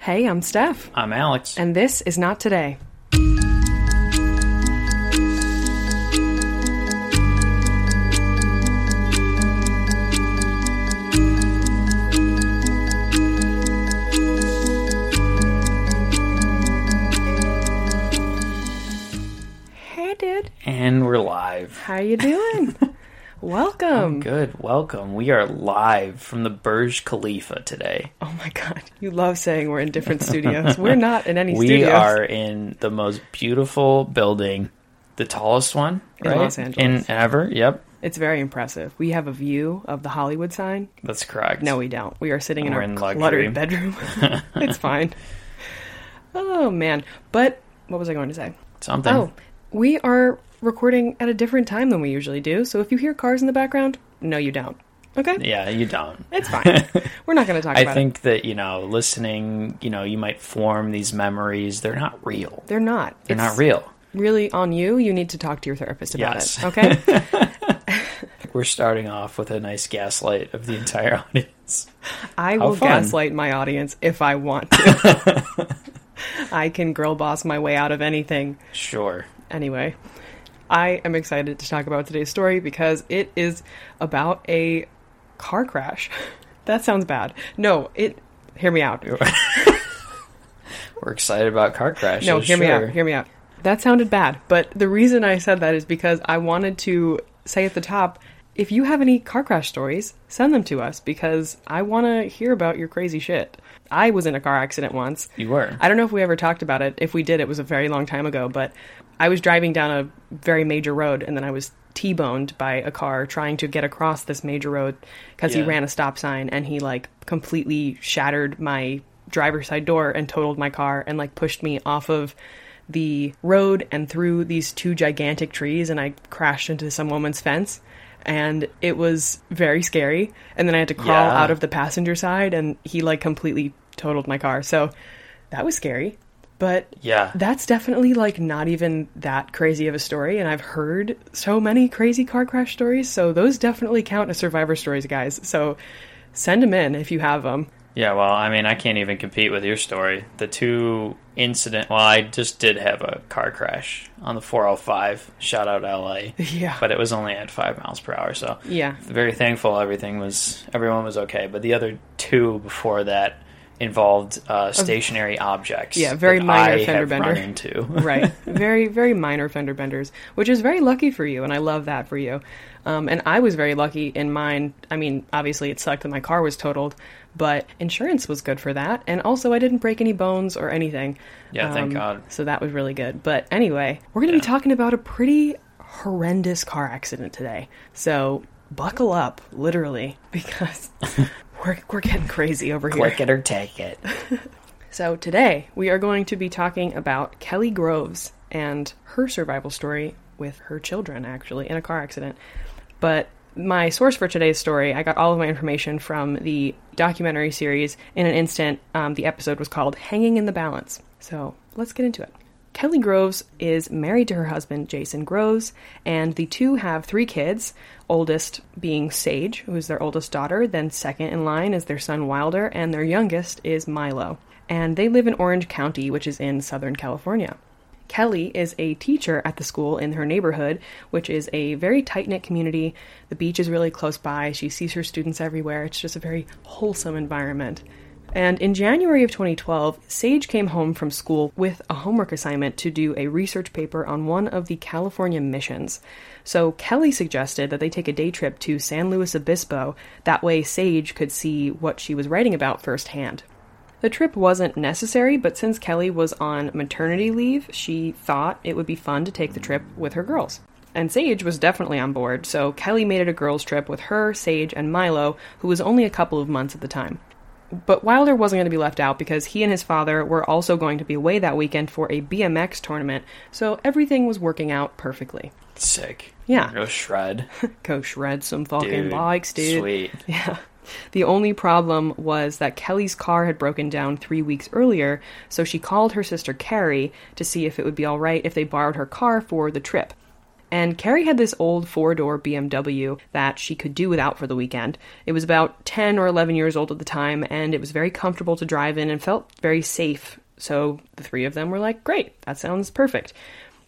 Hey, I'm Steph, I'm Alex. and this is Not Today. Hey, dude. And we're live. How you doing? Welcome. Oh, good. Welcome. We are live from the Burj Khalifa today. Oh my god, you love saying we're in different studios. We're not in any studio. We studios. are in the most beautiful building, the tallest one In right? Los Angeles. In ever. Yep. It's very impressive. We have a view of the Hollywood sign. That's correct. No, we don't. We are sitting in We're our in cluttered bedroom. it's fine. Oh man. But what was I going to say? Something. Oh, we are recording at a different time than we usually do. So if you hear cars in the background, no you don't. Okay? Yeah, you don't. It's fine. We're not going to talk I about it. I think that, you know, listening, you know, you might form these memories. They're not real. They're not. They're It's not real. Really on you. You need to talk to your therapist about Yes. it. Okay? We're starting off with a nice gaslight of the entire audience. I will fun. gaslight my audience if I want to. I can girl boss my way out of anything. Sure. Anyway, I am excited to talk about today's story because it is about a car crash. That sounds bad. No, it. Hear me out. We're excited about car crashes. No, hear me out. Hear me out. That sounded bad, but the reason I said that is because I wanted to say at the top if you have any car crash stories, send them to us because I want to hear about your crazy shit. I was in a car accident once. You were. I don't know if we ever talked about it. If we did, it was a very long time ago, but I was driving down a very major road and then I was T-boned by a car trying to get across this major road because he ran a stop sign and he like completely shattered my driver's side door and totaled my car and like pushed me off of the road and through these two gigantic trees and I crashed into some woman's fence and it was very scary and then I had to crawl Yeah. out of the passenger side and he like completely totaled my car. So that was scary. But Yeah. that's definitely like not even that crazy of a story and I've heard so many crazy car crash stories, so those definitely count as survivor stories, guys. So send them in if you have them. Yeah, well, I mean, I can't even compete with your story. The two incident, well, I just did have a car crash on the 405. Shout out LA. Yeah. But it was only at 5 miles per hour, so Yeah. very thankful everything was everyone was okay, but the other two before that involved uh, stationary objects. yeah, very minor I fender bender. run into. right. Very, very minor fender benders, which is very lucky for you, and I love that for you. Um, and I was very lucky in mine. I mean, obviously, it sucked that my car was totaled, but insurance was good for that. And also, I didn't break any bones or anything. Yeah, thank Um, God. So that was really good. But anyway, we're going to be talking about a pretty horrendous car accident today. So buckle up, literally, because we're, we're getting crazy over here. Click it or take it. So today we are going to be talking about Kelli Groves and her survival story with her children, actually, in a car accident. But my source for today's story, I got all of my information from the documentary series. In an instant, um, the episode was called Hanging in the Balance. So let's get into it. Kelli Groves is married to her husband, Jason Groves, and the two have three kids, oldest being Sage, who is their oldest daughter, then second in line is their son Wilder, and their youngest is Milo. And they live in Orange County, which is in Southern California. Kelli is a teacher at the school in her neighborhood, which is a very tight knit community. The beach is really close by. She sees her students everywhere. It's just a very wholesome environment. And in January of 2012, Sage came home from school with a homework assignment to do a research paper on one of the California missions. So Kelli suggested that they take a day trip to San Luis Obispo. That way, Sage could see what she was writing about firsthand. The trip wasn't necessary, but since Kelli was on maternity leave, she thought it would be fun to take the trip with her girls. And Sage was definitely on board, so Kelli made it a girls' trip with her, Sage, and Milo, who was only a couple of months at the time. But Wilder wasn't going to be left out because he and his father were also going to be away that weekend for a BMX tournament, so everything was working out perfectly. Sick. Yeah. Go shred. Go shred some fucking Dude, bikes, dude. Sweet. Yeah. The only problem was that Kelli's car had broken down three weeks earlier, so she called her sister Carrie to see if it would be alright if they borrowed her car for the trip. And Carrie had this old four door BMW that she could do without for the weekend. It was about 10 or 11 years old at the time, and it was very comfortable to drive in and felt very safe. So the three of them were like, great, that sounds perfect.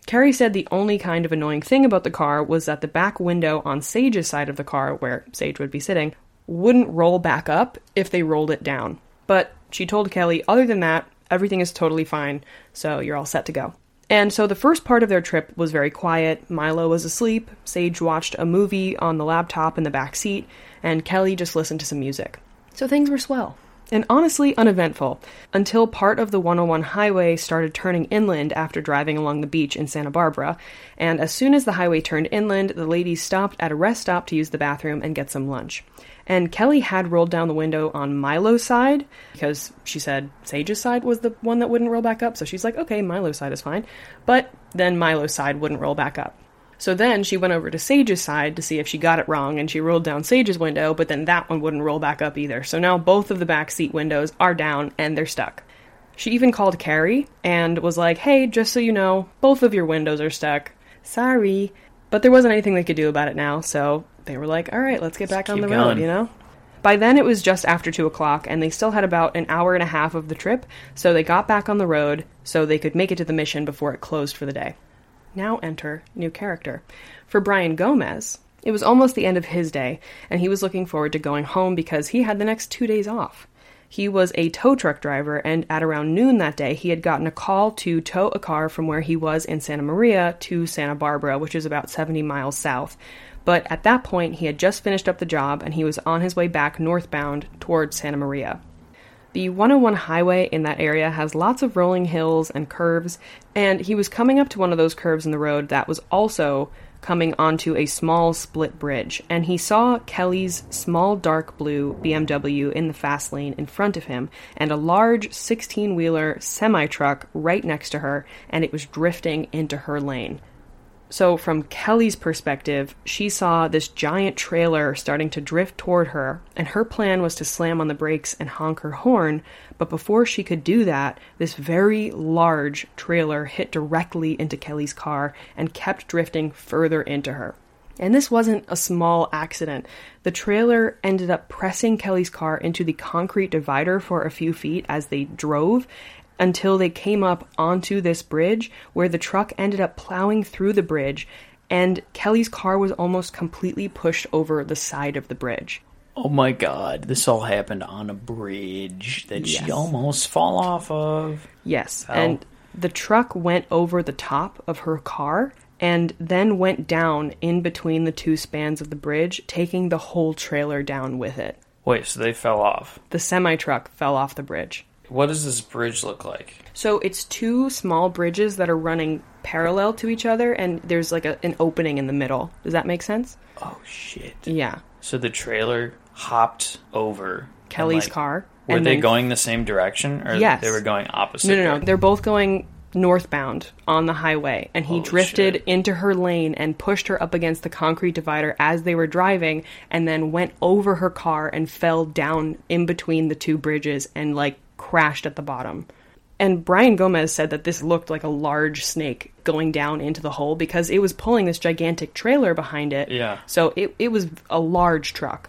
Carrie said the only kind of annoying thing about the car was that the back window on Sage's side of the car, where Sage would be sitting, wouldn't roll back up if they rolled it down. But she told Kelli, other than that, everything is totally fine, so you're all set to go. And so the first part of their trip was very quiet. Milo was asleep, Sage watched a movie on the laptop in the back seat, and Kelli just listened to some music. So things were swell. And honestly, uneventful, until part of the 101 highway started turning inland after driving along the beach in Santa Barbara. And as soon as the highway turned inland, the ladies stopped at a rest stop to use the bathroom and get some lunch. And Kelli had rolled down the window on Milo's side because she said Sage's side was the one that wouldn't roll back up. So she's like, okay, Milo's side is fine. But then Milo's side wouldn't roll back up. So then she went over to Sage's side to see if she got it wrong, and she rolled down Sage's window, but then that one wouldn't roll back up either. So now both of the back seat windows are down and they're stuck. She even called Carrie and was like, hey, just so you know, both of your windows are stuck. Sorry. But there wasn't anything they could do about it now, so they were like, all right, let's get back on the road, going. you know? By then it was just after 2 o'clock, and they still had about an hour and a half of the trip, so they got back on the road so they could make it to the mission before it closed for the day. Now enter new character. For Brian Gomez, it was almost the end of his day, and he was looking forward to going home because he had the next two days off. He was a tow truck driver, and at around noon that day, he had gotten a call to tow a car from where he was in Santa Maria to Santa Barbara, which is about 70 miles south. But at that point, he had just finished up the job and he was on his way back northbound toward Santa Maria. The 101 highway in that area has lots of rolling hills and curves, and he was coming up to one of those curves in the road that was also coming onto a small split bridge, and he saw Kelli's small dark blue BMW in the fast lane in front of him, and a large 16 wheeler semi truck right next to her, and it was drifting into her lane. So, from Kelli's perspective, she saw this giant trailer starting to drift toward her, and her plan was to slam on the brakes and honk her horn. But before she could do that, this very large trailer hit directly into Kelli's car and kept drifting further into her. And this wasn't a small accident. The trailer ended up pressing Kelli's car into the concrete divider for a few feet as they drove, until they came up onto this bridge where the truck ended up plowing through the bridge and Kelli's car was almost completely pushed over the side of the bridge. Oh my god, this all happened on a bridge that Yes. she almost fall off of. Yes, Ow. and the truck went over the top of her car and then went down in between the two spans of the bridge, taking the whole trailer down with it. Wait, so they fell off. The semi truck fell off the bridge. What does this bridge look like? So it's two small bridges that are running parallel to each other, and there's like a, an opening in the middle. Does that make sense? Oh shit. Yeah. So the trailer hopped over Kelli's like, car. Were and they then- going the same direction, or Yes. they were going opposite? No, no, no. They're both going northbound on the highway, and he Holy drifted shit. into her lane and pushed her up against the concrete divider as they were driving, and then went over her car and fell down in between the two bridges and like crashed at the bottom. And Brian Gomez said that this looked like a large snake going down into the hole because it was pulling this gigantic trailer behind it. Yeah. So it, it was a large truck.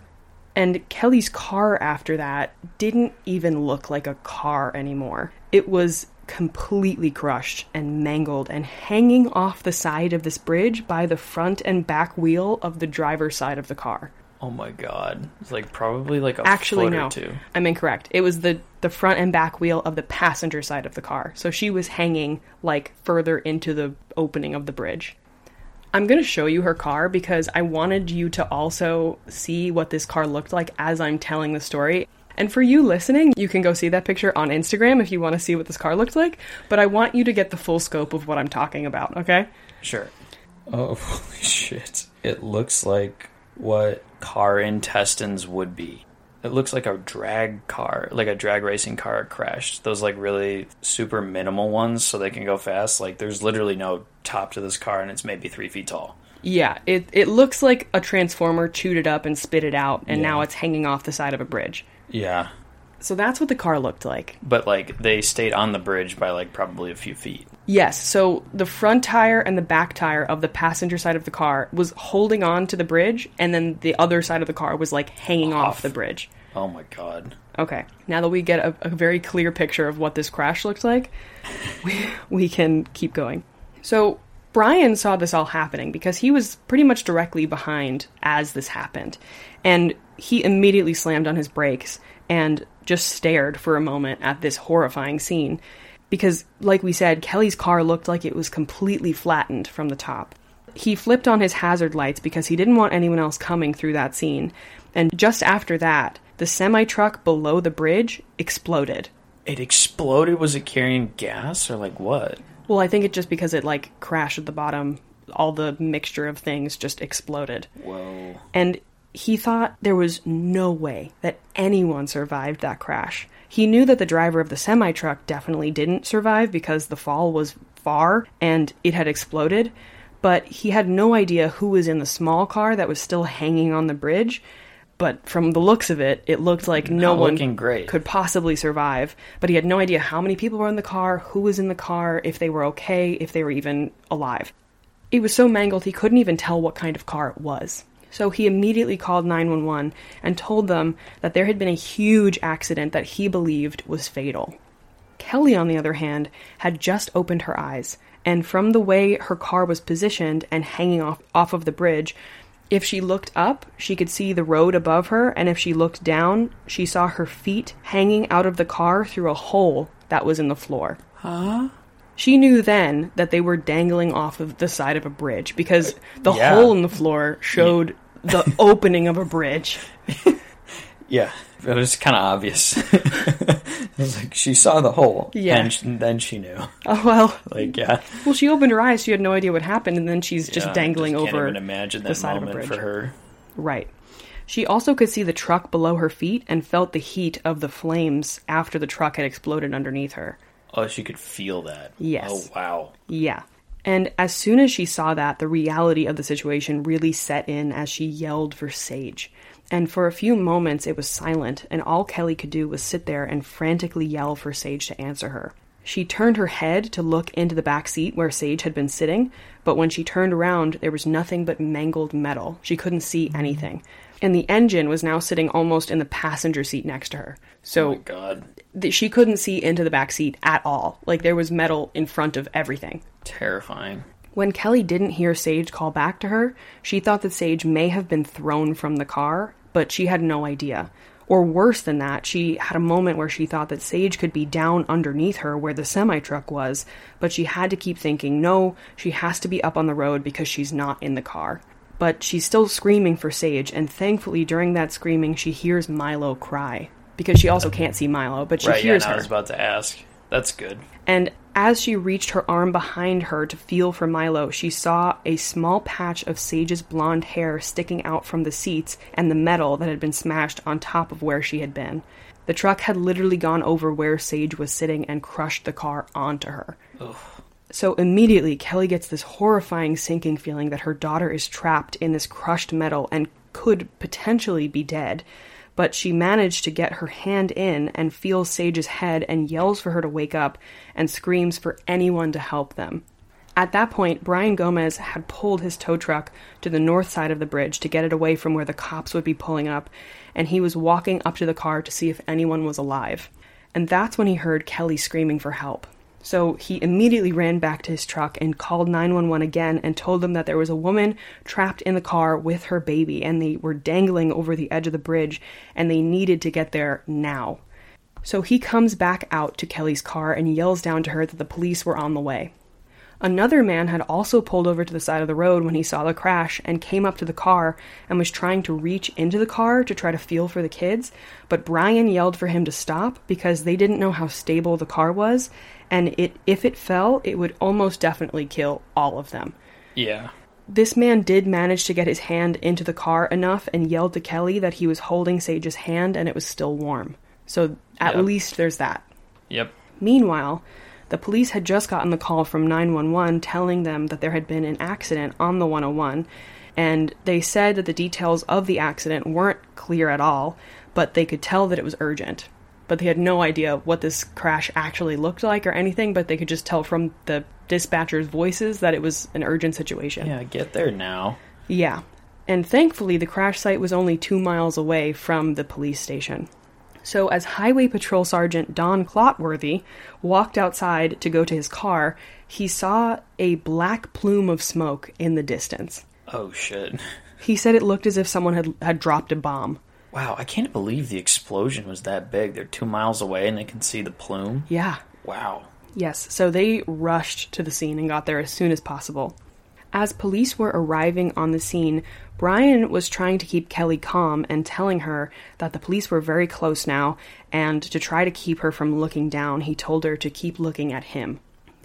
And Kelli's car after that didn't even look like a car anymore. It was completely crushed and mangled and hanging off the side of this bridge by the front and back wheel of the driver's side of the car. Oh my god. It's like probably like a Actually, foot no. or two. I'm incorrect. It was the, the front and back wheel of the passenger side of the car. So she was hanging like further into the opening of the bridge. I'm going to show you her car because I wanted you to also see what this car looked like as I'm telling the story. And for you listening, you can go see that picture on Instagram if you want to see what this car looked like. But I want you to get the full scope of what I'm talking about, okay? Sure. Oh holy shit! It looks like what car intestines would be. It looks like a drag car, like a drag racing car crashed. Those like really super minimal ones, so they can go fast. Like there's literally no top to this car, and it's maybe three feet tall. Yeah, it, it looks like a transformer chewed it up and spit it out, and Yeah. now it's hanging off the side of a bridge. Yeah, So that's what the car looked like. but like they stayed on the bridge by like probably a few feet. Yes, so the front tire and the back tire of the passenger side of the car was holding on to the bridge, and then the other side of the car was like hanging off, Off. the bridge. Oh my god. Okay, now that we get a, a very clear picture of what this crash looks like, we, we can keep going. So, Brian saw this all happening because he was pretty much directly behind as this happened. And he immediately slammed on his brakes and just stared for a moment at this horrifying scene. Because, like we said, Kelli's car looked like it was completely flattened from the top. He flipped on his hazard lights because he didn't want anyone else coming through that scene. And just after that, the semi truck below the bridge exploded. It exploded. Was it carrying gas or like what? Well, I think it just because it like crashed at the bottom, all the mixture of things just exploded. Whoa. And he thought there was no way that anyone survived that crash. He knew that the driver of the semi truck definitely didn't survive because the fall was far and it had exploded, but he had no idea who was in the small car that was still hanging on the bridge. But from the looks of it, it looked like no Not one great. could possibly survive. But he had no idea how many people were in the car, who was in the car, if they were okay, if they were even alive. It was so mangled he couldn't even tell what kind of car it was. So he immediately called 911 and told them that there had been a huge accident that he believed was fatal. Kelli, on the other hand, had just opened her eyes, and from the way her car was positioned and hanging off, off of the bridge, if she looked up, she could see the road above her, and if she looked down, she saw her feet hanging out of the car through a hole that was in the floor. Huh? She knew then that they were dangling off of the side of a bridge because the Yeah. hole in the floor showed the opening of a bridge. Yeah. It was kind of obvious. it was like she saw the hole. Yeah. And sh- then she knew. Oh well. Like, yeah. Well, she opened her eyes. She had no idea what happened, and then she's just Yeah, dangling just over. Can't even imagine the that side of a moment bridge. for her. Right. She also could see the truck below her feet and felt the heat of the flames after the truck had exploded underneath her. Oh, she could feel that. Yes. Oh, wow. Yeah. And as soon as she saw that, the reality of the situation really set in as she yelled for Sage. And for a few moments, it was silent, and all Kelli could do was sit there and frantically yell for Sage to answer her. She turned her head to look into the back seat where Sage had been sitting, but when she turned around, there was nothing but mangled metal. She couldn't see anything. And the engine was now sitting almost in the passenger seat next to her. Oh, So my God. th- she couldn't see into the back seat at all. Like there was metal in front of everything. Terrifying. When Kelli didn't hear Sage call back to her, she thought that Sage may have been thrown from the car, but she had no idea. Or worse than that, she had a moment where she thought that Sage could be down underneath her where the semi truck was, but she had to keep thinking, no, she has to be up on the road because she's not in the car. But she's still screaming for Sage, and thankfully during that screaming, she hears Milo cry. Because she also can't see Milo, but she right, hears and her. I was about to ask. That's good. And as she reached her arm behind her to feel for Milo, she saw a small patch of Sage's blonde hair sticking out from the seats and the metal that had been smashed on top of where she had been. The truck had literally gone over where Sage was sitting and crushed the car onto her. So immediately, Kelli gets this horrifying sinking feeling that her daughter is trapped in this crushed metal and could potentially be dead. But she managed to get her hand in and feels Sage's head and yells for her to wake up and screams for anyone to help them. At that point, Brian Gomez had pulled his tow truck to the north side of the bridge to get it away from where the cops would be pulling up, and he was walking up to the car to see if anyone was alive. And that's when he heard Kelli screaming for help. So he immediately ran back to his truck and called 911 again and told them that there was a woman trapped in the car with her baby and they were dangling over the edge of the bridge and they needed to get there now. So he comes back out to Kelli's car and yells down to her that the police were on the way. Another man had also pulled over to the side of the road when he saw the crash and came up to the car and was trying to reach into the car to try to feel for the kids, but Brian yelled for him to stop because they didn't know how stable the car was and it if it fell, it would almost definitely kill all of them. Yeah. This man did manage to get his hand into the car enough and yelled to Kelli that he was holding Sage's hand and it was still warm. So at Yep. least there's that. Yep. Meanwhile, the police had just gotten the call from 911 telling them that there had been an accident on the 101, and they said that the details of the accident weren't clear at all, but they could tell that it was urgent. But they had no idea what this crash actually looked like or anything, but they could just tell from the dispatchers' voices that it was an urgent situation. Yeah, get there now. Yeah. And thankfully, the crash site was only two miles away from the police station. So, as Highway Patrol Sergeant Don Clotworthy walked outside to go to his car, he saw a black plume of smoke in the distance. Oh shit. He said it looked as if someone had, had dropped a bomb. Wow, I can't believe the explosion was that big. They're two miles away and they can see the plume. Yeah. Wow. Yes, so they rushed to the scene and got there as soon as possible. As police were arriving on the scene, Brian was trying to keep Kelli calm and telling her that the police were very close now, and to try to keep her from looking down, he told her to keep looking at him.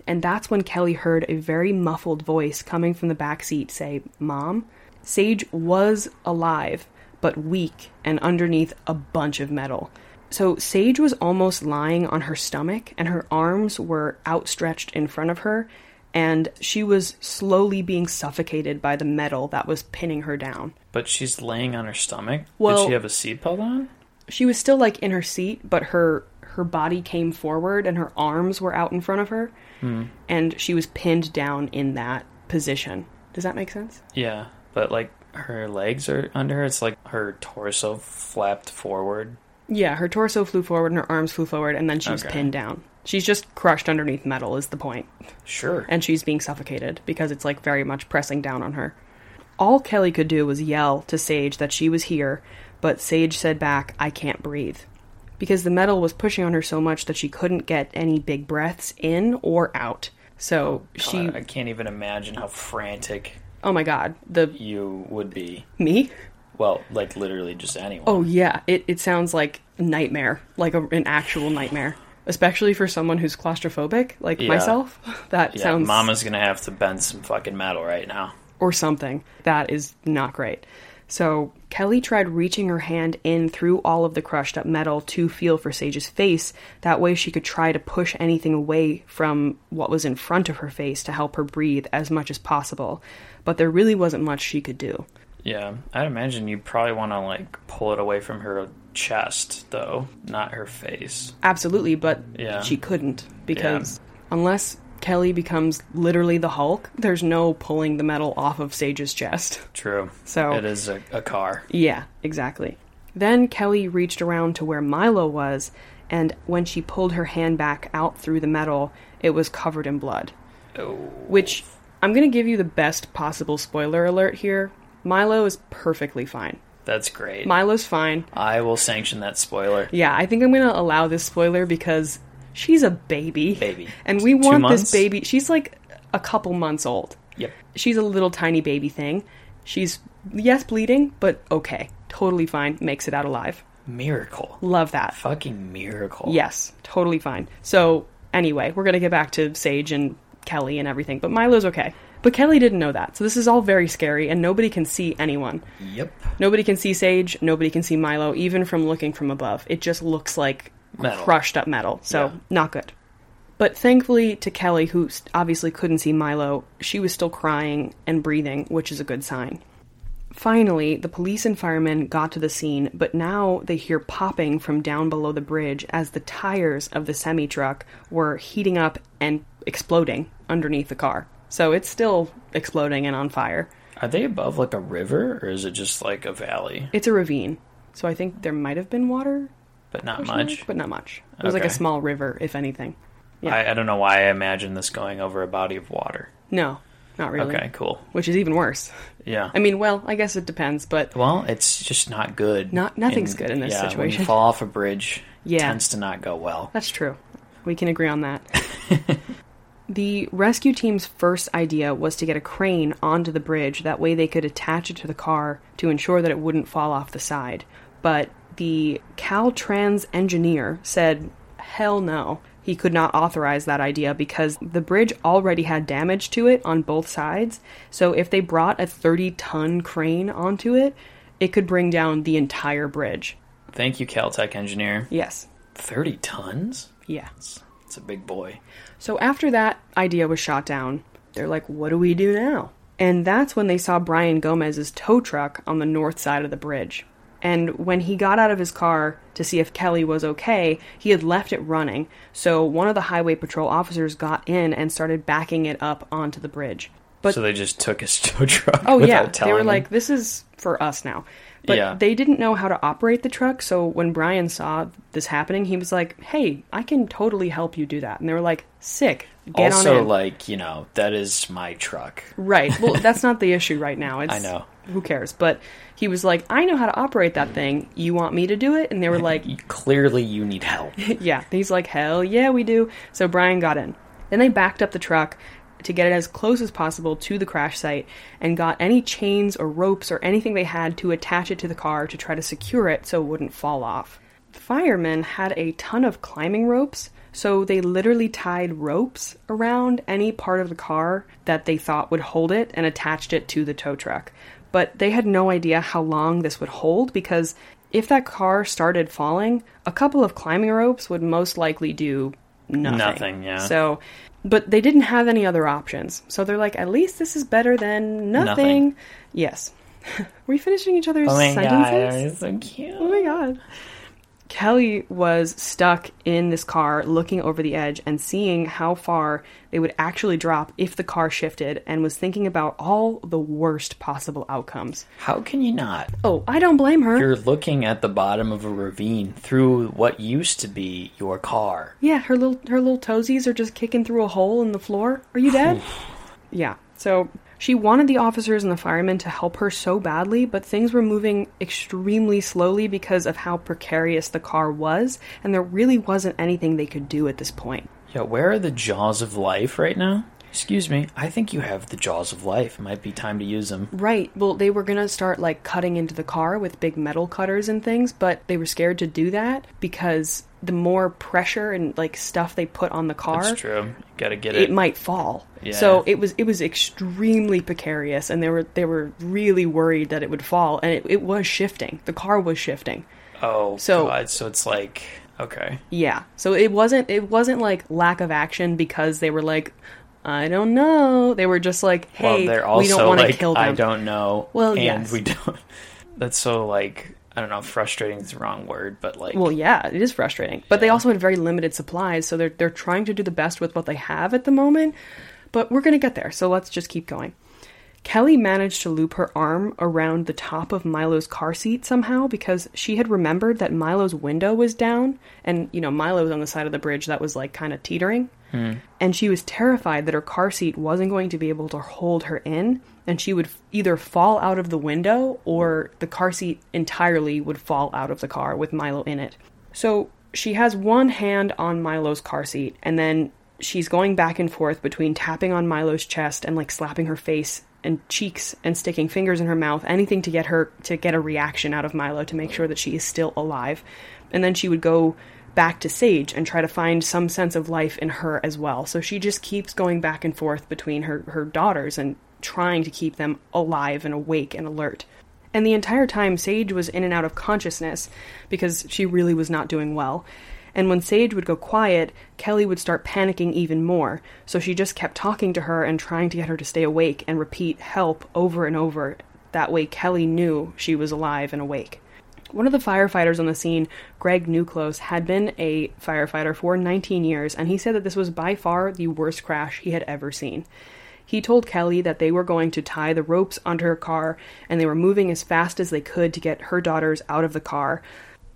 And that's when Kelli heard a very muffled voice coming from the back seat say, Mom? Sage was alive, but weak and underneath a bunch of metal. So Sage was almost lying on her stomach, and her arms were outstretched in front of her, and she was slowly being suffocated by the metal that was pinning her down. But she's laying on her stomach. Well- Did she have a seatbelt on? She was still like in her seat, but her her body came forward and her arms were out in front of her, hmm. and she was pinned down in that position. Does that make sense? Yeah, but like her legs are under her. It's like her torso flapped forward. Yeah, her torso flew forward and her arms flew forward, and then she was Okay. pinned down. She's just crushed underneath metal, is the point. Sure. and she's being suffocated because it's like very much pressing down on her. All Kelli could do was yell to Sage that she was here, but Sage said back, I can't breathe. Because the metal was pushing on her so much that she couldn't get any big breaths in or out. So oh, she, God, I can't even imagine how frantic oh my god, the you would be. me? Well, like literally just anyone. Oh yeah, it, it sounds like nightmare, like a, an actual nightmare. Especially for someone who's claustrophobic, like Yeah. myself. That yeah, sounds Mama's gonna have to bend some fucking metal right now. or something. That is not great. So Kelli tried reaching her hand in through all of the crushed up metal to feel for Sage's face. That way she could try to push anything away from what was in front of her face to help her breathe as much as possible. But there really wasn't much she could do. Yeah, I'd imagine you probably want to like pull it away from her chest, though, not her face. Absolutely, but Yeah. she couldn't because unless Kelli becomes literally the Hulk, there's no pulling the metal off of Sage's chest. True. So It is a, a car. Yeah, exactly. Then Kelli reached around to where Milo was, and when she pulled her hand back out through the metal, it was covered in blood. Oh. Which, I'm gonna give you the best possible spoiler alert here. Milo is perfectly fine. That's great. Milo's fine. I will sanction that spoiler. Yeah, I think I'm gonna allow this spoiler because she's a baby. Baby. And we want months? this baby. She's like a couple months old. Yep. She's a little tiny baby thing. She's, yes, bleeding, but okay. Totally fine. Makes it out alive. Miracle. Love that. Fucking miracle. Yes, totally fine. So, anyway, we're going to get back to Sage and Kelli and everything, but Milo's okay. But Kelli didn't know that. So, this is all very scary, and nobody can see anyone. Yep. Nobody can see Sage, nobody can see Milo, even from looking from above. It just looks like Metal. crushed up metal. So, Yeah. not good. But thankfully to Kelli, who obviously couldn't see Milo, she was still crying and breathing, which is a good sign. Finally, the police and firemen got to the scene, but now they hear popping from down below the bridge as the tires of the semi truck were heating up and exploding underneath the car. So it's still exploding and on fire. Are they above like a river or is it just like a valley? It's a ravine. So I think there might have been water, But not much. but not much. It was like a small river, if anything. Yeah. I, I don't know why I imagine this going over a body of water. No, not really. Okay, cool. Which is even worse. Yeah. I mean, well, I guess it depends, but well, it's just not good. Not- nothing's good in this yeah, When situation. you fall off a bridge, Yeah. tends to not go well. That's true. We can agree on that. the rescue team's first idea was to get a crane onto the bridge. That way they could attach it to the car to ensure that it wouldn't fall off the side. But the Caltrans engineer said, hell no. He could not authorize that idea because the bridge already had damage to it on both sides. So if they brought a 30 ton crane onto it, it could bring down the entire bridge. Thank you, Caltech engineer. Yes. 30 tons? Yeah. It's, it's a big boy. So after that idea was shot down, they're like, what do we do now? And that's when they saw Brian Gomez's tow truck on the north side of the bridge. And when he got out of his car to see if Kelli was okay, he had left it running. So one of the highway patrol officers got in and started backing it up onto the bridge. But so they just took his tow truck. oh yeah, they were him? like, "This is for us now." But Yeah. they didn't know how to operate the truck. So when Brian saw this happening, he was like, "Hey, I can totally help you do that." And they were like, "Sick, get also on in." like you know that is my truck. Right. Well, that's not the issue right now. It's, I know. Who cares? But he was like, I know how to operate that thing. You want me to do it? And they were like, Clearly, you need help. Yeah. He's like, Hell yeah, we do. So Brian got in. Then they backed up the truck to get it as close as possible to the crash site and got any chains or ropes or anything they had to attach it to the car to try to secure it so it wouldn't fall off. The firemen had a ton of climbing ropes, so they literally tied ropes around any part of the car that they thought would hold it and attached it to the tow truck. But they had no idea how long this would hold because if that car started falling, a couple of climbing ropes would most likely do nothing. Nothing, yeah. So, but they didn't have any other options. So they're like, at least this is better than nothing. Nothing. Yes. Were we finishing each other's Oh my sentences? god, so cute. Oh my god. Kelli was stuck in this car looking over the edge and seeing how far they would actually drop if the car shifted and was thinking about all the worst possible outcomes. How can you not? Oh, I don't blame her. You're looking at the bottom of a ravine through what used to be your car. Yeah, her little her little toesies are just kicking through a hole in the floor. Are you dead? yeah. So she wanted the officers and the firemen to help her so badly, but things were moving extremely slowly because of how precarious the car was, and there really wasn't anything they could do at this point. Yeah, where are the jaws of life right now? Excuse me, I think you have the jaws of life. It might be time to use them. Right. Well, they were going to start like cutting into the car with big metal cutters and things, but they were scared to do that because the more pressure and like stuff they put on the car, That's true. You gotta get it it. might fall. Yeah. So it was it was extremely precarious, and they were they were really worried that it would fall, and it, it was shifting. The car was shifting. oh, so- God. So it's like, okay. Yeah. So it wasn't it wasn't like lack of action because they were like, I don't know. They were just like, hey, well, they're also we don't want to like, kill them. I don't know. Well, and yes. we don't. That's so like, I don't know. Frustrating is the wrong word, but like, Well, yeah, it is frustrating. But they also had very limited supplies, so they're they're trying to do the best with what they have at the moment. But we're gonna get there, so let's just keep going. Kelli managed to loop her arm around the top of Milo's car seat somehow because she had remembered that Milo's window was down, and you know Milo was on the side of the bridge that was like kind of teetering, hmm. and she was terrified that her car seat wasn't going to be able to hold her in, and she would either fall out of the window or the car seat entirely would fall out of the car with Milo in it. So she has one hand on Milo's car seat, and then she's going back and forth between tapping on Milo's chest and like slapping her face and cheeks and sticking fingers in her mouth, anything to get her to get a reaction out of Milo to make sure that she is still alive. And then she would go back to Sage and try to find some sense of life in her as well. So she just keeps going back and forth between her, her daughters and trying to keep them alive and awake and alert. And the entire time, Sage was in and out of consciousness because she really was not doing well. And when Sage would go quiet, Kelli would start panicking even more. So she just kept talking to her and trying to get her to stay awake and repeat help over and over. That way, Kelli knew she was alive and awake. One of the firefighters on the scene, Greg Newclose, had been a firefighter for 19 years, and he said that this was by far the worst crash he had ever seen. He told Kelli that they were going to tie the ropes onto her car and they were moving as fast as they could to get her daughters out of the car.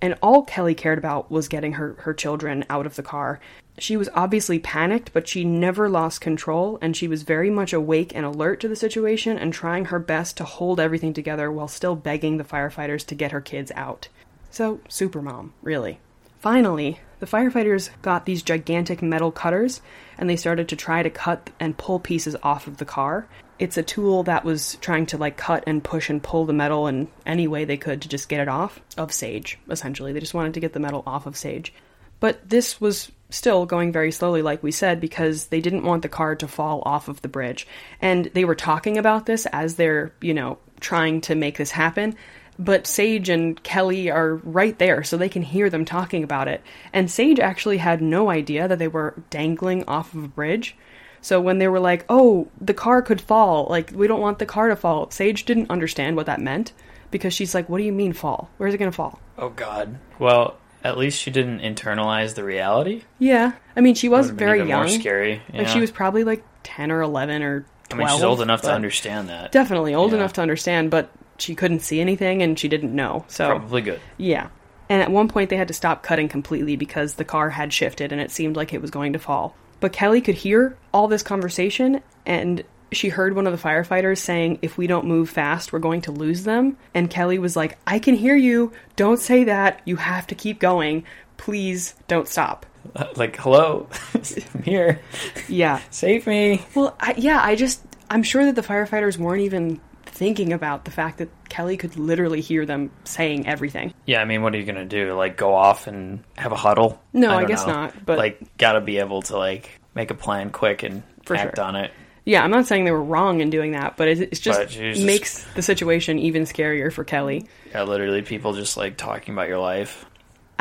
And all Kelli cared about was getting her, her children out of the car. She was obviously panicked, but she never lost control, and she was very much awake and alert to the situation and trying her best to hold everything together while still begging the firefighters to get her kids out. So, supermom, really. Finally, the firefighters got these gigantic metal cutters and they started to try to cut and pull pieces off of the car. It's a tool that was trying to like cut and push and pull the metal in any way they could to just get it off of Sage, essentially. They just wanted to get the metal off of Sage. But this was still going very slowly, like we said, because they didn't want the car to fall off of the bridge. And they were talking about this as they're, you know, trying to make this happen. But Sage and Kelli are right there, so they can hear them talking about it. And Sage actually had no idea that they were dangling off of a bridge. So when they were like, oh, the car could fall, like, we don't want the car to fall, Sage didn't understand what that meant. because she's like, "What do you mean fall? Where's it gonna fall?" Oh God. Well, at least she didn't internalize the reality. Yeah, I mean, she was very young. More scary. Like she was probably like ten or eleven or I mean, she's old enough to understand that. Definitely old Yeah. enough to understand, but she couldn't see anything and she didn't know. So Probably good. yeah. And at one point they had to stop cutting completely because the car had shifted and it seemed like it was going to fall. But Kelli could hear all this conversation and she heard one of the firefighters saying, If we don't move fast, we're going to lose them. And Kelli was like, I can hear you. Don't say that. You have to keep going. Please don't stop. Uh, like, hello, I'm here. Yeah. Save me. Well, I, yeah, I just, I'm sure that the firefighters weren't even thinking about the fact that Kelli could literally hear them saying everything. Yeah, I mean, what are you gonna do? Like, go off and have a huddle? No, I don't guess know. not, but- like, gotta be able to like make a plan quick and For act sure. on it. Yeah, I'm not saying they were wrong in doing that, but it, it's just, But just- makes the situation even scarier for Kelli. Yeah, literally, people just like talking about your life.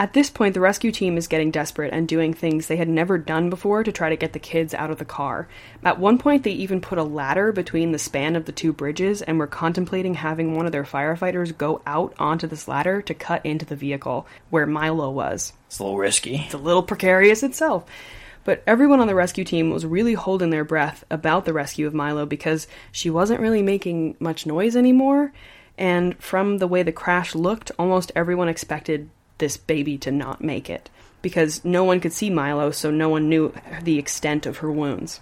At this point, the rescue team is getting desperate and doing things they had never done before to try to get the kids out of the car. At one point, they even put a ladder between the span of the two bridges and were contemplating having one of their firefighters go out onto this ladder to cut into the vehicle where Milo was. It's a little risky. It's a little precarious itself. But everyone on the rescue team was really holding their breath about the rescue of Milo because she wasn't really making much noise anymore. And from the way the crash looked, almost everyone expected this baby to not make it because no one could see Milo, so no one knew the extent of her wounds.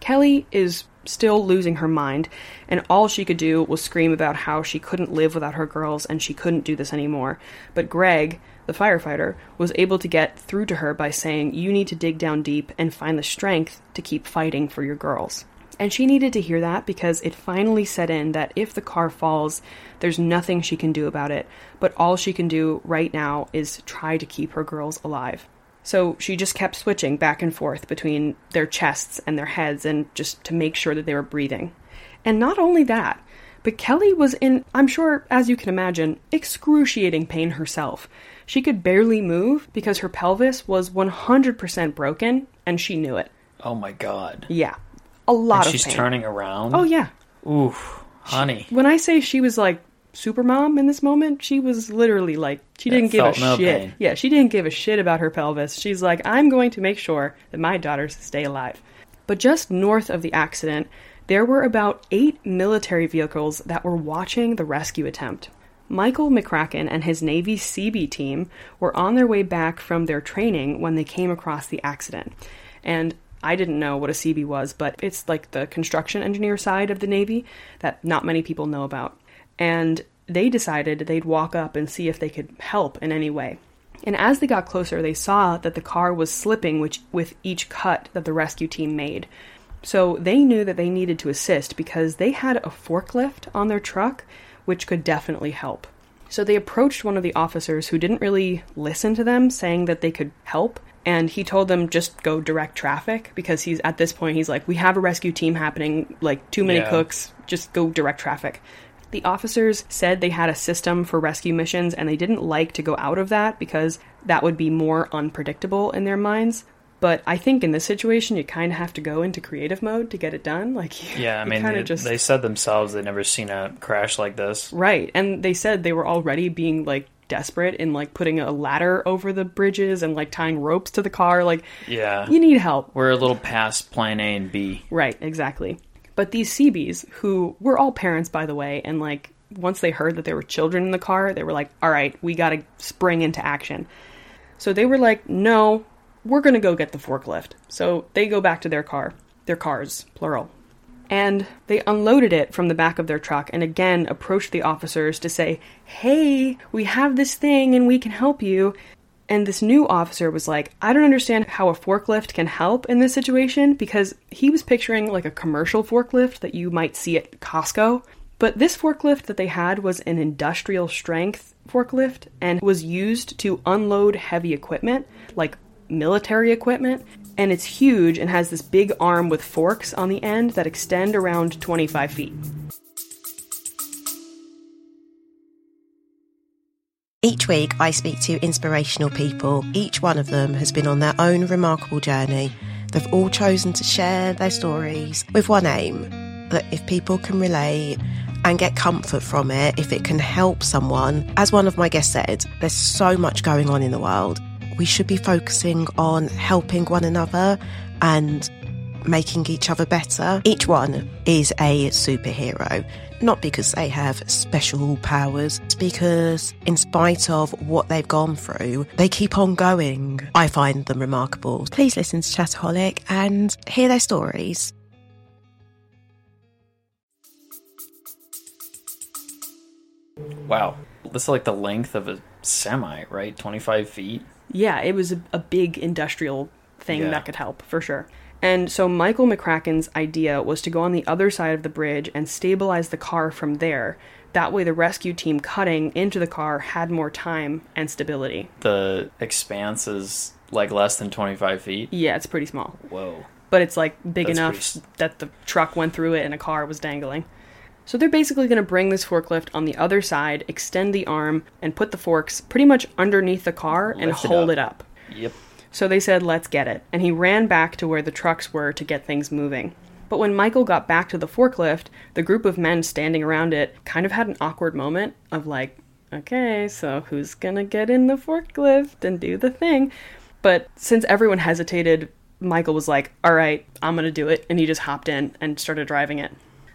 Kelli is still losing her mind, and all she could do was scream about how she couldn't live without her girls and she couldn't do this anymore. But Greg, the firefighter, was able to get through to her by saying, You need to dig down deep and find the strength to keep fighting for your girls. And she needed to hear that because it finally set in that if the car falls, there's nothing she can do about it, but all she can do right now is try to keep her girls alive. So she just kept switching back and forth between their chests and their heads and just to make sure that they were breathing. And not only that, but Kelli was in, I'm sure, as you can imagine, excruciating pain herself. She could barely move because her pelvis was 100% broken and she knew it. Oh my god. Yeah. A lot And of she's pain. turning around. Oh, yeah. Oof, honey. When I say she was like super mom in this moment, she was literally like she didn't give a no shit. pain. Yeah, she didn't give a shit about her pelvis. She's like, I'm going to make sure that my daughters stay alive. But just north of the accident, there were about eight military vehicles that were watching the rescue attempt. Michael McCracken and his Navy Seabee team were on their way back from their training when they came across the accident. And I didn't know what a Seabee was, but it's like the construction engineer side of the Navy that not many people know about. And they decided they'd walk up and see if they could help in any way. And as they got closer, they saw that the car was slipping which, with each cut that the rescue team made. So they knew that they needed to assist because they had a forklift on their truck, which could definitely help. So they approached one of the officers who didn't really listen to them, saying that they could help. And he told them just go direct traffic because he's at this point, he's like, We have a rescue team happening, like too many Yeah. cooks, just go direct traffic. The officers said they had a system for rescue missions and they didn't like to go out of that because that would be more unpredictable in their minds. But I think in this situation, you kind of have to go into creative mode to get it done. Like, Yeah, I mean, they, they said themselves they'd never seen a crash like this. Right. And they said they were already being like desperate in like putting a ladder over the bridges and like tying ropes to the car. Like, Yeah, you need help. we're a little past plan A and B. Right, exactly. But these Seabees, who were all parents, by the way, and like once they heard that there were children in the car, they were like, all right, we gotta spring into action. So they were like, no, we're gonna go get the forklift. So they go back to their car, their cars, plural. And they unloaded it from the back of their truck and again approached the officers to say, hey, we have this thing and we can help you. And this new officer was like, I don't understand how a forklift can help in this situation because he was picturing like a commercial forklift that you might see at Costco. But this forklift that they had was an industrial strength forklift and was used to unload heavy equipment, like military equipment. And it's huge and has this big arm with forks on the end that extend around 25 feet. Each week, I speak to inspirational people. Each one of them has been on their own remarkable journey. They've all chosen to share their stories with one aim that if people can relate and get comfort from it if it can help someone. As one of my guests said, there's so much going on in the world. We should be focusing on helping one another and making each other better. Each one is a superhero, not because they have special powers, it's because in spite of what they've gone through, they keep on going. I find them remarkable. Please listen to ChatAholic and hear their stories. Wow. This is like the length of a semi, right? 25 feet? Yeah, it was a, a big industrial thing Yeah. that could help for sure. And so Michael McCracken's idea was to go on the other side of the bridge and stabilize the car from there. That way, the rescue team cutting into the car had more time and stability. The expanse is like less than 25 feet. Yeah, it's pretty small, Whoa. but it's like big That's enough pretty that the truck went through it and a car was dangling. So they're basically going to bring this forklift on the other side, extend the arm, and put the forks pretty much underneath the car and Lift it hold up. it up. Yep. So they said, let's get it. And he ran back to where the trucks were to get things moving. But when Michael got back to the forklift, the group of men standing around it kind of had an awkward moment of like, okay, so who's gonna get in the forklift and do the thing? But since everyone hesitated, Michael was like, all right, I'm gonna do it. And he just hopped in and started driving it.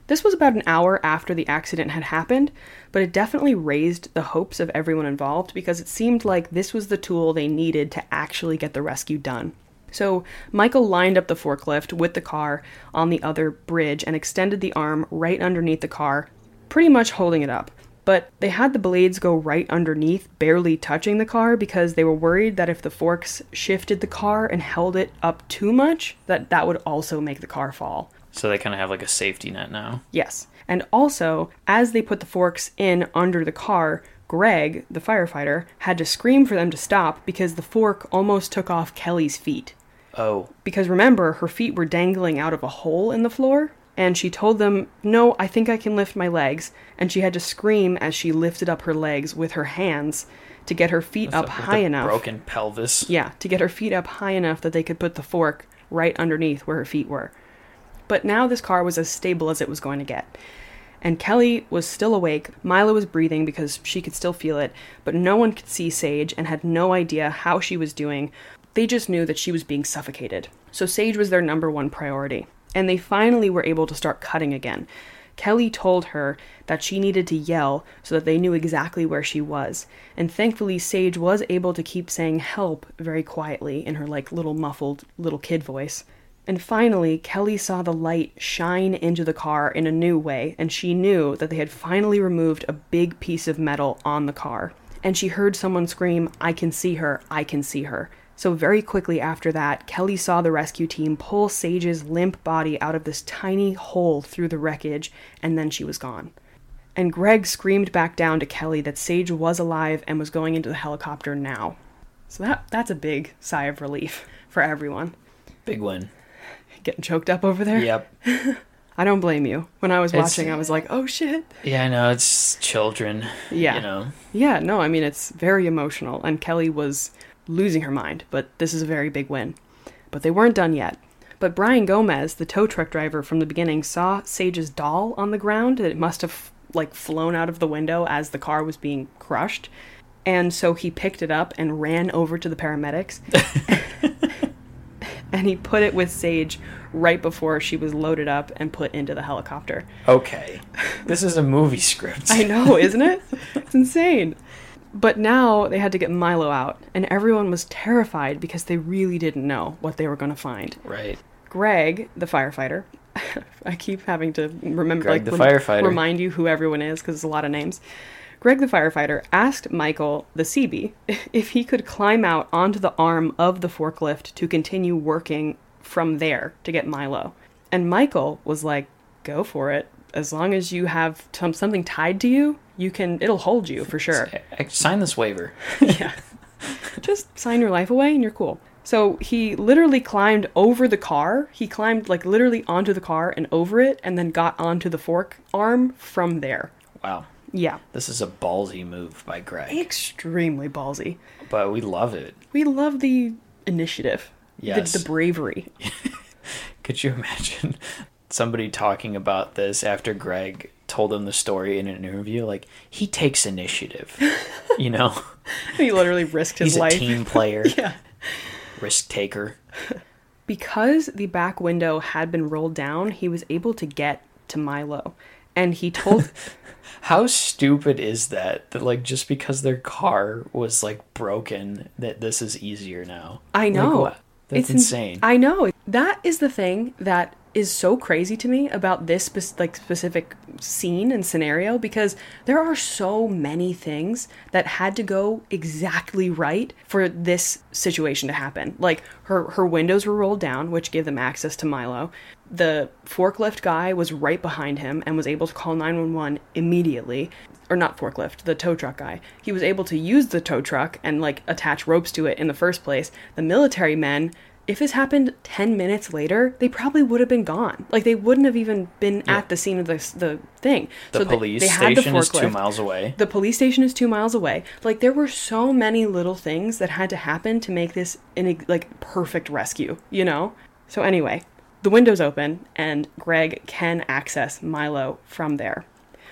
This was about an hour after the accident had happened, but it definitely raised the hopes of everyone involved because it seemed like this was the tool they needed to actually get the rescue done. So Michael lined up the forklift with the car on the other bridge and extended the arm right underneath the car, pretty much holding it up. But they had the blades go right underneath, barely touching the car because they were worried that if the forks shifted the car and held it up too much, that that would also make the car fall. So they kind of have like a safety net now. Yes. And also, as they put the forks in under the car, Greg, the firefighter, had to scream for them to stop because the fork almost took off Kelli's feet. Oh, Because remember, her feet were dangling out of a hole in the floor, and she told them, No, I think I can lift my legs. And she had to scream as she lifted up her legs with her hands to get her feet up high enough. Broken pelvis. Yeah, to get her feet up high enough that they could put the fork right underneath where her feet were. But now this car was as stable as it was going to get. And Kelli was still awake. Mila was breathing because she could still feel it, but no one could see Sage and had no idea how she was doing. They just knew that she was being suffocated. So Sage was their number one priority. And they finally were able to start cutting again. Kelli told her that she needed to yell so that they knew exactly where she was. And thankfully, Sage was able to keep saying help very quietly in her like little muffled little kid voice. And finally, Kelli saw the light shine into the car in a new way, and she knew that they had finally removed a big piece of metal on the car. And she heard someone scream, I can see her, I can see her. So, very quickly after that, Kelli saw the rescue team pull Sage's limp body out of this tiny hole through the wreckage, and then she was gone. And Greg screamed back down to Kelli that Sage was alive and was going into the helicopter now. So, that, that's a big sigh of relief for everyone. Big win. Getting choked up over there? Yep. I don't blame you. When I was It's- watching, I was like, oh shit. Yeah, I know. It's children. Yeah. You know. Yeah, no, I mean, it's very emotional, and Kelli was losing her mind, but this is a very big win. But they weren't done yet. But Brian Gomez, the tow truck driver from the beginning, saw Sage's doll on the ground. It must have, like, flown out of the window as the car was being crushed. And so he picked it up and ran over to the paramedics. and he put it with Sage right before she was loaded up and put into the helicopter. Okay. This is a movie script. I know, isn't it? It's insane. But now they had to get Milo out, and everyone was terrified because they really didn't know what they were going to find. Right. Greg, the firefighter, I keep having to remember, Greg like, the firefighter. remind you who everyone is because it's a lot of names. Greg the firefighter asked Michael, the Seabee, if he could climb out onto the arm of the forklift to continue working from there to get Milo. And Michael was like, "Go for it. As long as you have some, something tied to you, you can. It'll hold you for sure." Sign this waiver. yeah. Just sign your life away and you're cool. So he literally climbed over the car. He climbed like literally onto the car and over it and then got onto the fork arm from there. Wow. Yeah. This is a ballsy move by Greg. Extremely ballsy. But we love it. We love the initiative. the- Yes. The, bravery. Could you imagine somebody talking about this after Greg told him the story in an interview, like he takes initiative. you know, he literally risked his he's life. a team player, yeah. risk taker. Because the back window had been rolled down, he was able to get to Milo. And he told How stupid is that? That like just because their car was like broken, that this is easier now. I know. what? That's ins- insane. I know. That is the thing that is so crazy to me about this spe- like specific scene and scenario because there are so many things that had to go exactly right for this situation to happen. Like her her windows were rolled down, which gave them access to Milo. The forklift guy was right behind him and was able to call 911 immediately. Or not forklift, the tow truck guy. He was able to use the tow truck and like attach ropes to it in the first place. The military men if this happened 10 minutes later, they probably would have been gone. Like they wouldn't have even been at the scene of the the thing. the So they- police they had the station is two miles away. The police station is 2 miles away. Like there were so many little things that had to happen to make this an like perfect rescue, you know? So anyway, the window's open and Greg can access Milo from there.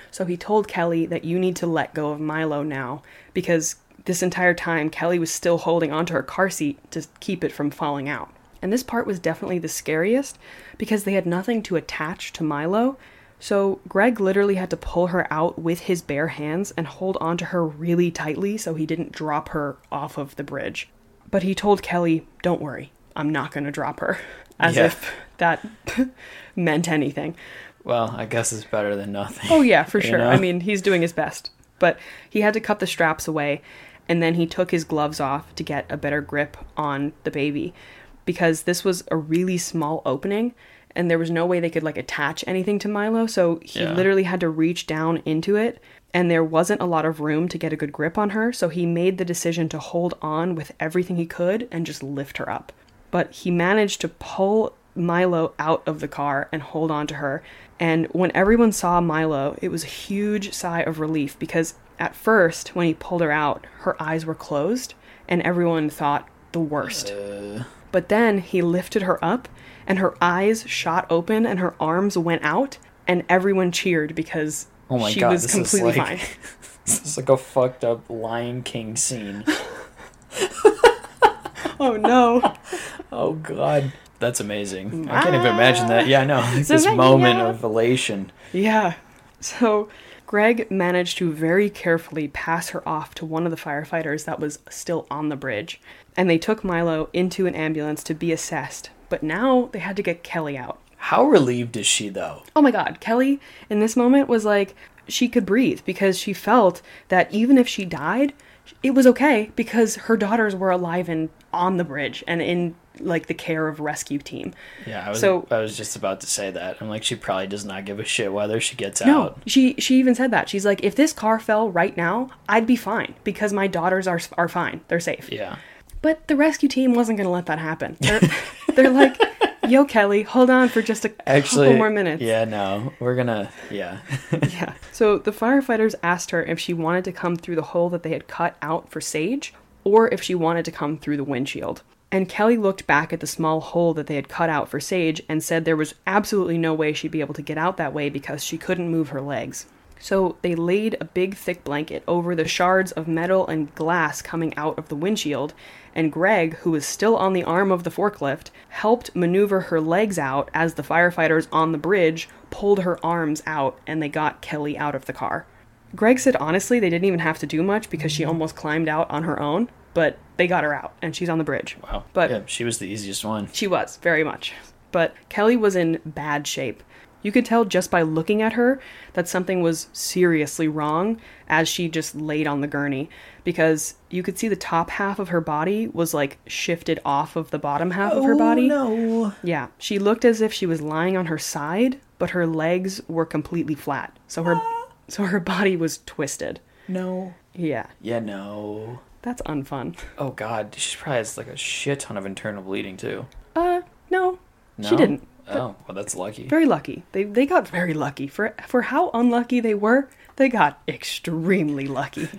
So he told Kelli that you need to let go of Milo now because this entire time Kelli was still holding onto her car seat to keep it from falling out. And this part was definitely the scariest because they had nothing to attach to Milo. So Greg literally had to pull her out with his bare hands and hold onto her really tightly so he didn't drop her off of the bridge. But he told Kelli, "Don't worry, I'm not going to drop her." As Yeah. if that meant anything. Well, I guess it's better than nothing. Oh yeah, for sure. know? I mean, he's doing his best. But he had to cut the straps away and then he took his gloves off to get a better grip on the baby because this was a really small opening and there was no way they could like attach anything to Milo, so he Yeah. literally had to reach down into it and there wasn't a lot of room to get a good grip on her, so he made the decision to hold on with everything he could and just lift her up. But he managed to pull Milo out of the car and hold on to her. And when everyone saw Milo, it was a huge sigh of relief because at first, when he pulled her out, her eyes were closed and everyone thought the worst. Uh, But then he lifted her up and her eyes shot open and her arms went out and everyone cheered because oh my she god, was completely like fine. this is like a fucked up Lion King scene. Oh no. Oh god, that's amazing. I can't even imagine that. Ah. Yeah, I know. Like this moment of elation. Yeah. So Greg managed to very carefully pass her off to one of the firefighters that was still on the bridge. And they took Milo into an ambulance to be assessed. But now they had to get Kelli out. How relieved is she though? Oh my god, Kelli in this moment was like she could breathe because she felt that even if she died, it was okay because her daughters were alive and on the bridge and in like the care of rescue team. Yeah, I was So- I was just about to say that. I'm like she probably does not give a shit whether she gets No, out. she she even said that. She's like, if this car fell right now, I'd be fine because my daughters are are fine. They're safe. Yeah. But the rescue team wasn't going to let that happen. They're, they're like, yo, Kelli, hold on for just a Actually, couple more minutes. Yeah, no. We're gonna yeah. Yeah. So the firefighters asked her if she wanted to come through the hole that they had cut out for Sage or if she wanted to come through the windshield. And Kelli looked back at the small hole that they had cut out for Sage and said there was absolutely no way she'd be able to get out that way because she couldn't move her legs. So they laid a big thick blanket over the shards of metal and glass coming out of the windshield, and Greg, who was still on the arm of the forklift, helped maneuver her legs out as the firefighters on the bridge pulled her arms out and they got Kelli out of the car. Greg said honestly they didn't even have to do much because she mm-hmm. almost climbed out on her own, but they got her out and she's on the bridge. Wow. But yeah, she was the easiest one. she was, very much. But Kelli was in bad shape. You could tell just by looking at her that something was seriously wrong as she just laid on the gurney because you could see the top half of her body was like shifted off of the bottom half of her oh, body. No. Yeah, she looked as if she was lying on her side, but her legs were completely flat. So her ah. so her body was twisted. No. Yeah, Yeah, no. That's unfun. Oh god, she probably has like a shit ton of internal bleeding too. Uh, no, No? she didn't. Oh, well that's lucky. Very lucky. They they got very lucky. For for how unlucky they were, they got extremely lucky.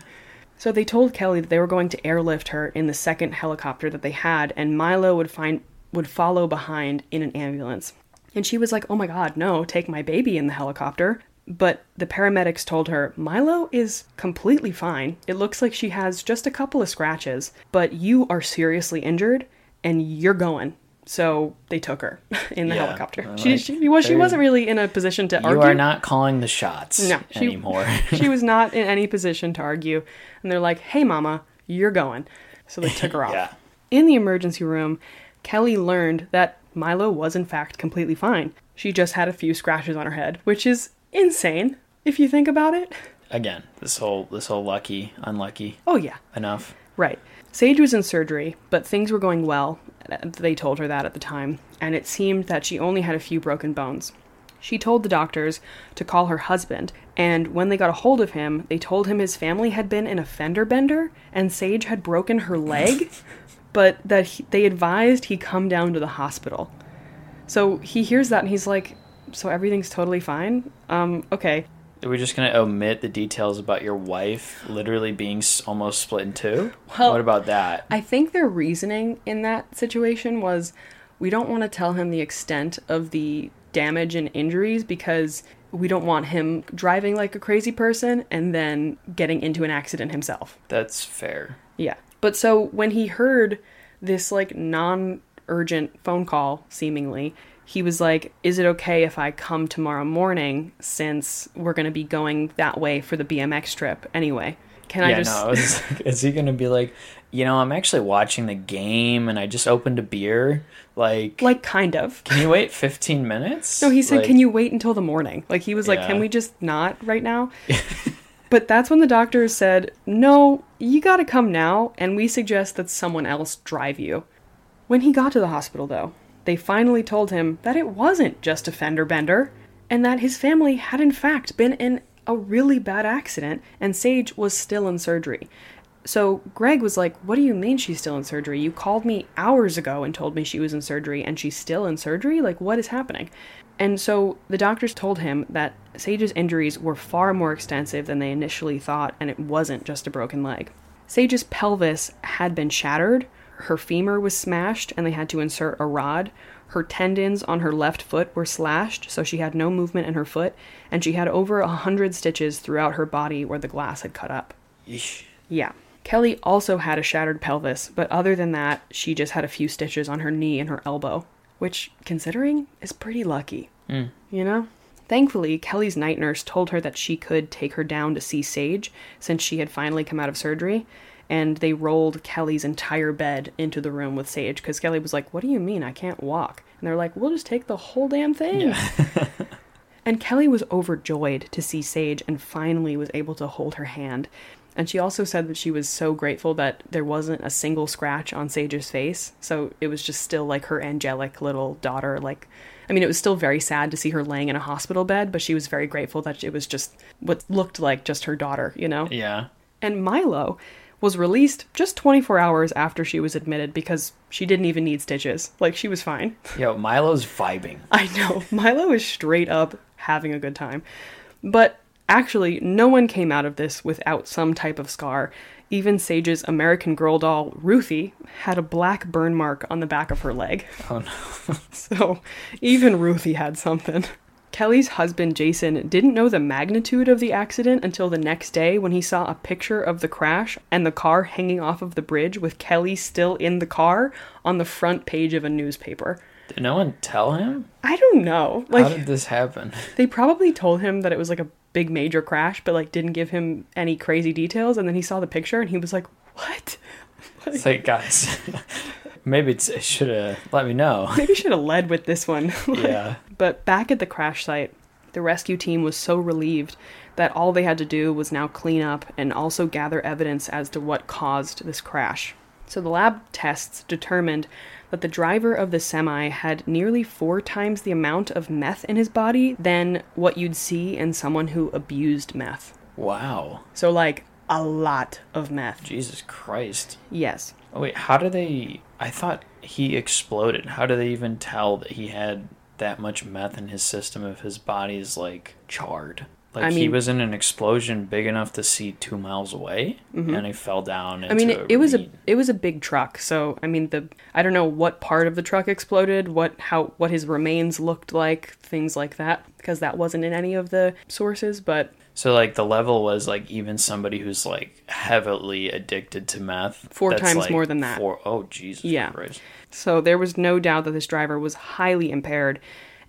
So they told Kelli that they were going to airlift her in the second helicopter that they had and Milo would find would follow behind in an ambulance. And she was like, "Oh my god, no, take my baby in the helicopter." But the paramedics told her Milo is completely fine. It looks like she has just a couple of scratches, but you are seriously injured and you're going. So they took her in the Yeah, helicopter. I She, like- she, well, she wasn't really in a position to You argue. You are not calling the shots No, she- anymore. she was not in any position to argue. And they're like, hey, mama, you're going. So they took her off. Yeah. In the emergency room, Kelli learned that Milo was, in fact, completely fine. She just had a few scratches on her head, which is insane if you think about it. Again, this whole this whole lucky, unlucky Oh, yeah. enough. Right. Sage was in surgery, but things were going well. They told her that at the time, and it seemed that she only had a few broken bones. She told the doctors to call her husband, and when they got a hold of him, they told him his family had been in a fender bender and Sage had broken her leg, but that he, they advised he come down to the hospital. So he hears that and he's like, "So everything's totally fine? Um, okay." Are we just gonna omit the details about your wife literally being almost split in two? Well, what about that? I think their reasoning in that situation was we don't want to tell him the extent of the damage and injuries because we don't want him driving like a crazy person and then getting into an accident himself. That's fair. Yeah. But so when he heard this like non urgent phone call, seemingly, he was like, Is it okay if I come tomorrow morning since we're going to be going that way for the BMX trip anyway? Can I yeah, just. no. Like, is he gonna be like, you know, I'm actually watching the game and I just opened a beer. Like, Like, kind of. can you wait 15 minutes? No, he said, Like, "Can you wait until the morning?" Like he was like, Yeah. "Can we just not right now?" but that's when the doctor said, "No, you got to come now, and we suggest that someone else drive you." When he got to the hospital, though, they finally told him that it wasn't just a fender bender, and that his family had in fact been in a really bad accident, and Sage was still in surgery. So Greg was like, What do you mean she's still in surgery? You called me hours ago and told me she was in surgery and she's still in surgery? Like, what is happening? And so the doctors told him that Sage's injuries were far more extensive than they initially thought, and it wasn't just a broken leg. Sage's pelvis had been shattered, her femur was smashed, and they had to insert a rod. Her tendons on her left foot were slashed, so she had no movement in her foot, and she had over a hundred stitches throughout her body where the glass had cut up. Yeah. Kelli also had a shattered pelvis, but other than that, she just had a few stitches on her knee and her elbow, which, considering, is pretty lucky. Mm. You know? Thankfully, Kelli's night nurse told her that she could take her down to see Sage since she had finally come out of surgery, and they rolled Kelli's entire bed into the room with Sage because Kelli was like, What do you mean? I can't walk. And they're like, We'll just take the whole damn thing. And Kelli was overjoyed to see Sage and finally was able to hold her hand. And she also said that she was so grateful that there wasn't a single scratch on Sage's face. So it was just still like her angelic little daughter. Like, I mean, it was still very sad to see her laying in a hospital bed, but she was very grateful that it was just what looked like just her daughter, you know? Yeah. And Milo was released just 24 hours after she was admitted because she didn't even need stitches. Like, she was fine. Yo, Milo's vibing. I know. Milo is straight up having a good time. But actually, no one came out of this without some type of scar. Even Sage's American Girl doll, Ruthie, had a black burn mark on the back of her leg. Oh no. So even Ruthie had something. Kelli's husband, Jason, didn't know the magnitude of the accident until the next day when he saw a picture of the crash and the car hanging off of the bridge with Kelli still in the car on the front page of a newspaper. Did no one tell him? I don't know. Like, How did this happen? they probably told him that it was like a big major crash, but like didn't give him any crazy details. And then he saw the picture and he was like, "What? It's like, guys, maybe it should have let me know. Maybe should have led with this one." yeah. but back at the crash site, the rescue team was so relieved that all they had to do was now clean up and also gather evidence as to what caused this crash. So the lab tests determined that the driver of the semi had nearly four times the amount of meth in his body than what you'd see in someone who abused meth. Wow. So, like, a lot of meth. Jesus Christ. Yes. Oh, wait, how do they. I thought he exploded. How do they even tell that he had that much meth in his system if his body is, like, charred? Like I he was in an explosion big enough to see two miles away, and he fell down. Into Mm-hmm. I mean, it, it was a it was a big truck, so I mean the I don't know what part of the truck exploded, what how what his remains looked like, things like that, because that wasn't in any of the sources. But so like the level was like even somebody who's like heavily addicted to meth, Four times like, more than that. Four, oh Jesus Yeah. Christ! so there was no doubt that this driver was highly impaired,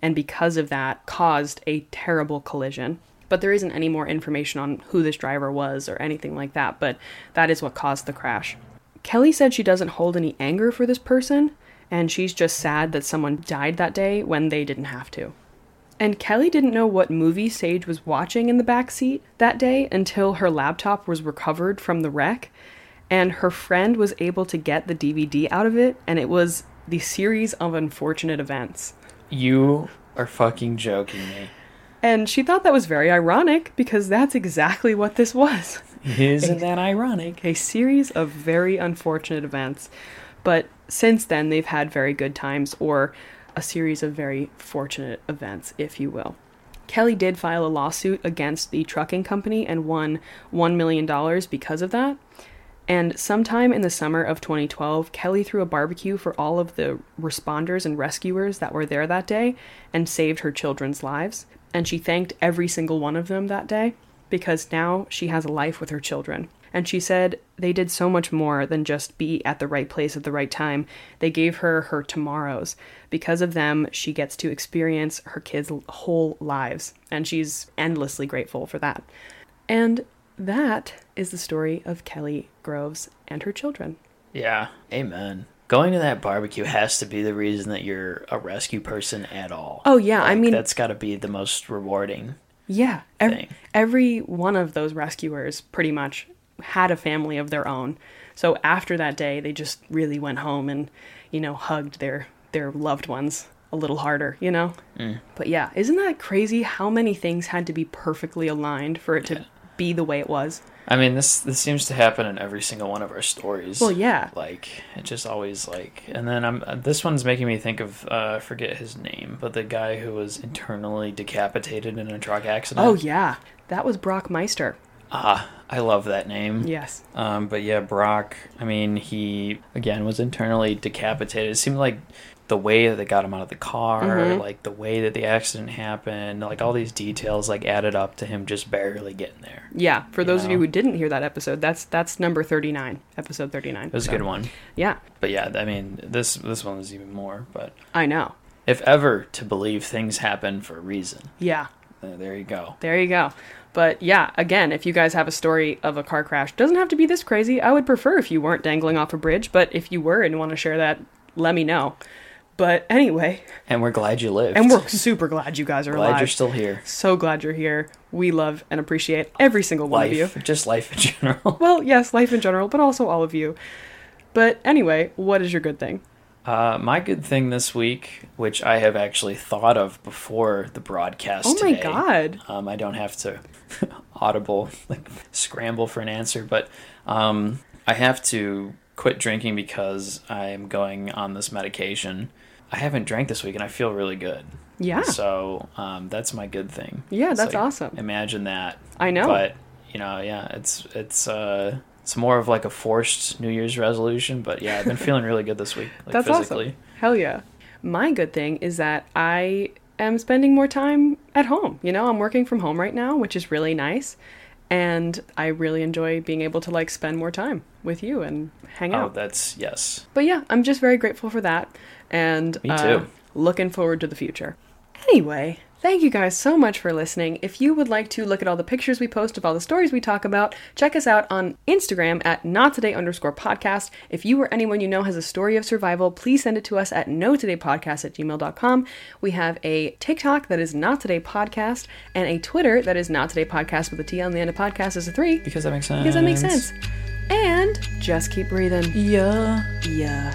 and because of that, caused a terrible collision. But there isn't any more information on who this driver was or anything like that. But that is what caused the crash. Kelli said she doesn't hold any anger for this person, and she's just sad that someone died that day when they didn't have to. And Kelli didn't know what movie Sage was watching in the back seat that day until her laptop was recovered from the wreck, and her friend was able to get the DVD out of it, and it was the series of unfortunate events. You are fucking joking me. And she thought that was very ironic because that's exactly what this was. Isn't that ironic? a series of very unfortunate events. But since then, they've had very good times, or a series of very fortunate events, if you will. Kelli did file a lawsuit against the trucking company and won $1 million because of that. And sometime in the summer of 2012, Kelli threw a barbecue for all of the responders and rescuers that were there that day and saved her children's lives. And she thanked every single one of them that day because now she has a life with her children. And she said they did so much more than just be at the right place at the right time. They gave her her tomorrows. Because of them, she gets to experience her kids' whole lives. And she's endlessly grateful for that. And that is the story of Kelli Groves and her children. Yeah, amen. Going to that barbecue has to be the reason that you're a rescue person at all. Oh, yeah, I mean- that's got to be the most rewarding. Yeah, every, every one of those rescuers pretty much had a family of their own. So after that day, they just really went home and, you know, hugged their their loved ones a little harder, you know? Mm. But yeah, isn't that crazy how many things had to be perfectly aligned for it to be the way it was? I mean, this this seems to happen in every single one of our stories. Well, yeah. Like it just always like, and then I'm uh, this one's making me think of uh, forget his name, but the guy who was internally decapitated in a truck accident. Oh yeah, that was Brock Meister. Ah, I love that name. Yes. Um, but yeah, Brock. I mean, he again was internally decapitated. It seemed like the way that they got him out of the car, Mhm. like the way that the accident happened, like all these details, like added up to him just barely getting there. Yeah, for those of you who didn't hear that episode, that's that's number 39, episode 39. It was So, a good one. Yeah, But yeah, I mean, this this one was even more. But I know. if ever to believe things happen for a reason, Yeah. uh, there you go. There you go. But yeah, again, if you guys have a story of a car crash, doesn't have to be this crazy. I would prefer if you weren't dangling off a bridge, but if you were and want to share that, let me know. But anyway, And we're glad you lived. and we're super glad you guys are glad alive. you're still here. so glad you're here. We love and appreciate every single one of you. Just life in general. Well, yes, life in general, but also all of you. But anyway, what is your good thing? Uh, my good thing this week, which I have actually thought of before the broadcast. Oh my today, god. Um, I don't have to audible like scramble for an answer, but um, I have to quit drinking because I'm going on this medication. I haven't drank this week, and I feel really good. Yeah. So um, that's my good thing. Yeah, It's that's like, awesome. Imagine that. I know. But you know, yeah, it's it's uh, it's more of like a forced New Year's resolution. But yeah, I've been feeling really good this week, like That's physically. awesome. Hell yeah. My good thing is that I am spending more time at home. You know, I'm working from home right now, which is really nice. And I really enjoy being able to like spend more time with you and hang out. Oh, out. that's yes. But yeah, I'm just very grateful for that. And Me uh, looking forward to the future. Anyway, thank you guys so much for listening. If you would like to look at all the pictures we post of all the stories we talk about, check us out on Instagram at not today underscore podcast. If you or anyone you know has a story of survival, please send it to us at no today podcast at gmail.com. We have a TikTok that is not today podcast and a Twitter that is not today podcast with a T on the end of podcast is a three Because that makes sense. because that makes sense. And just keep breathing. Yeah. Yeah.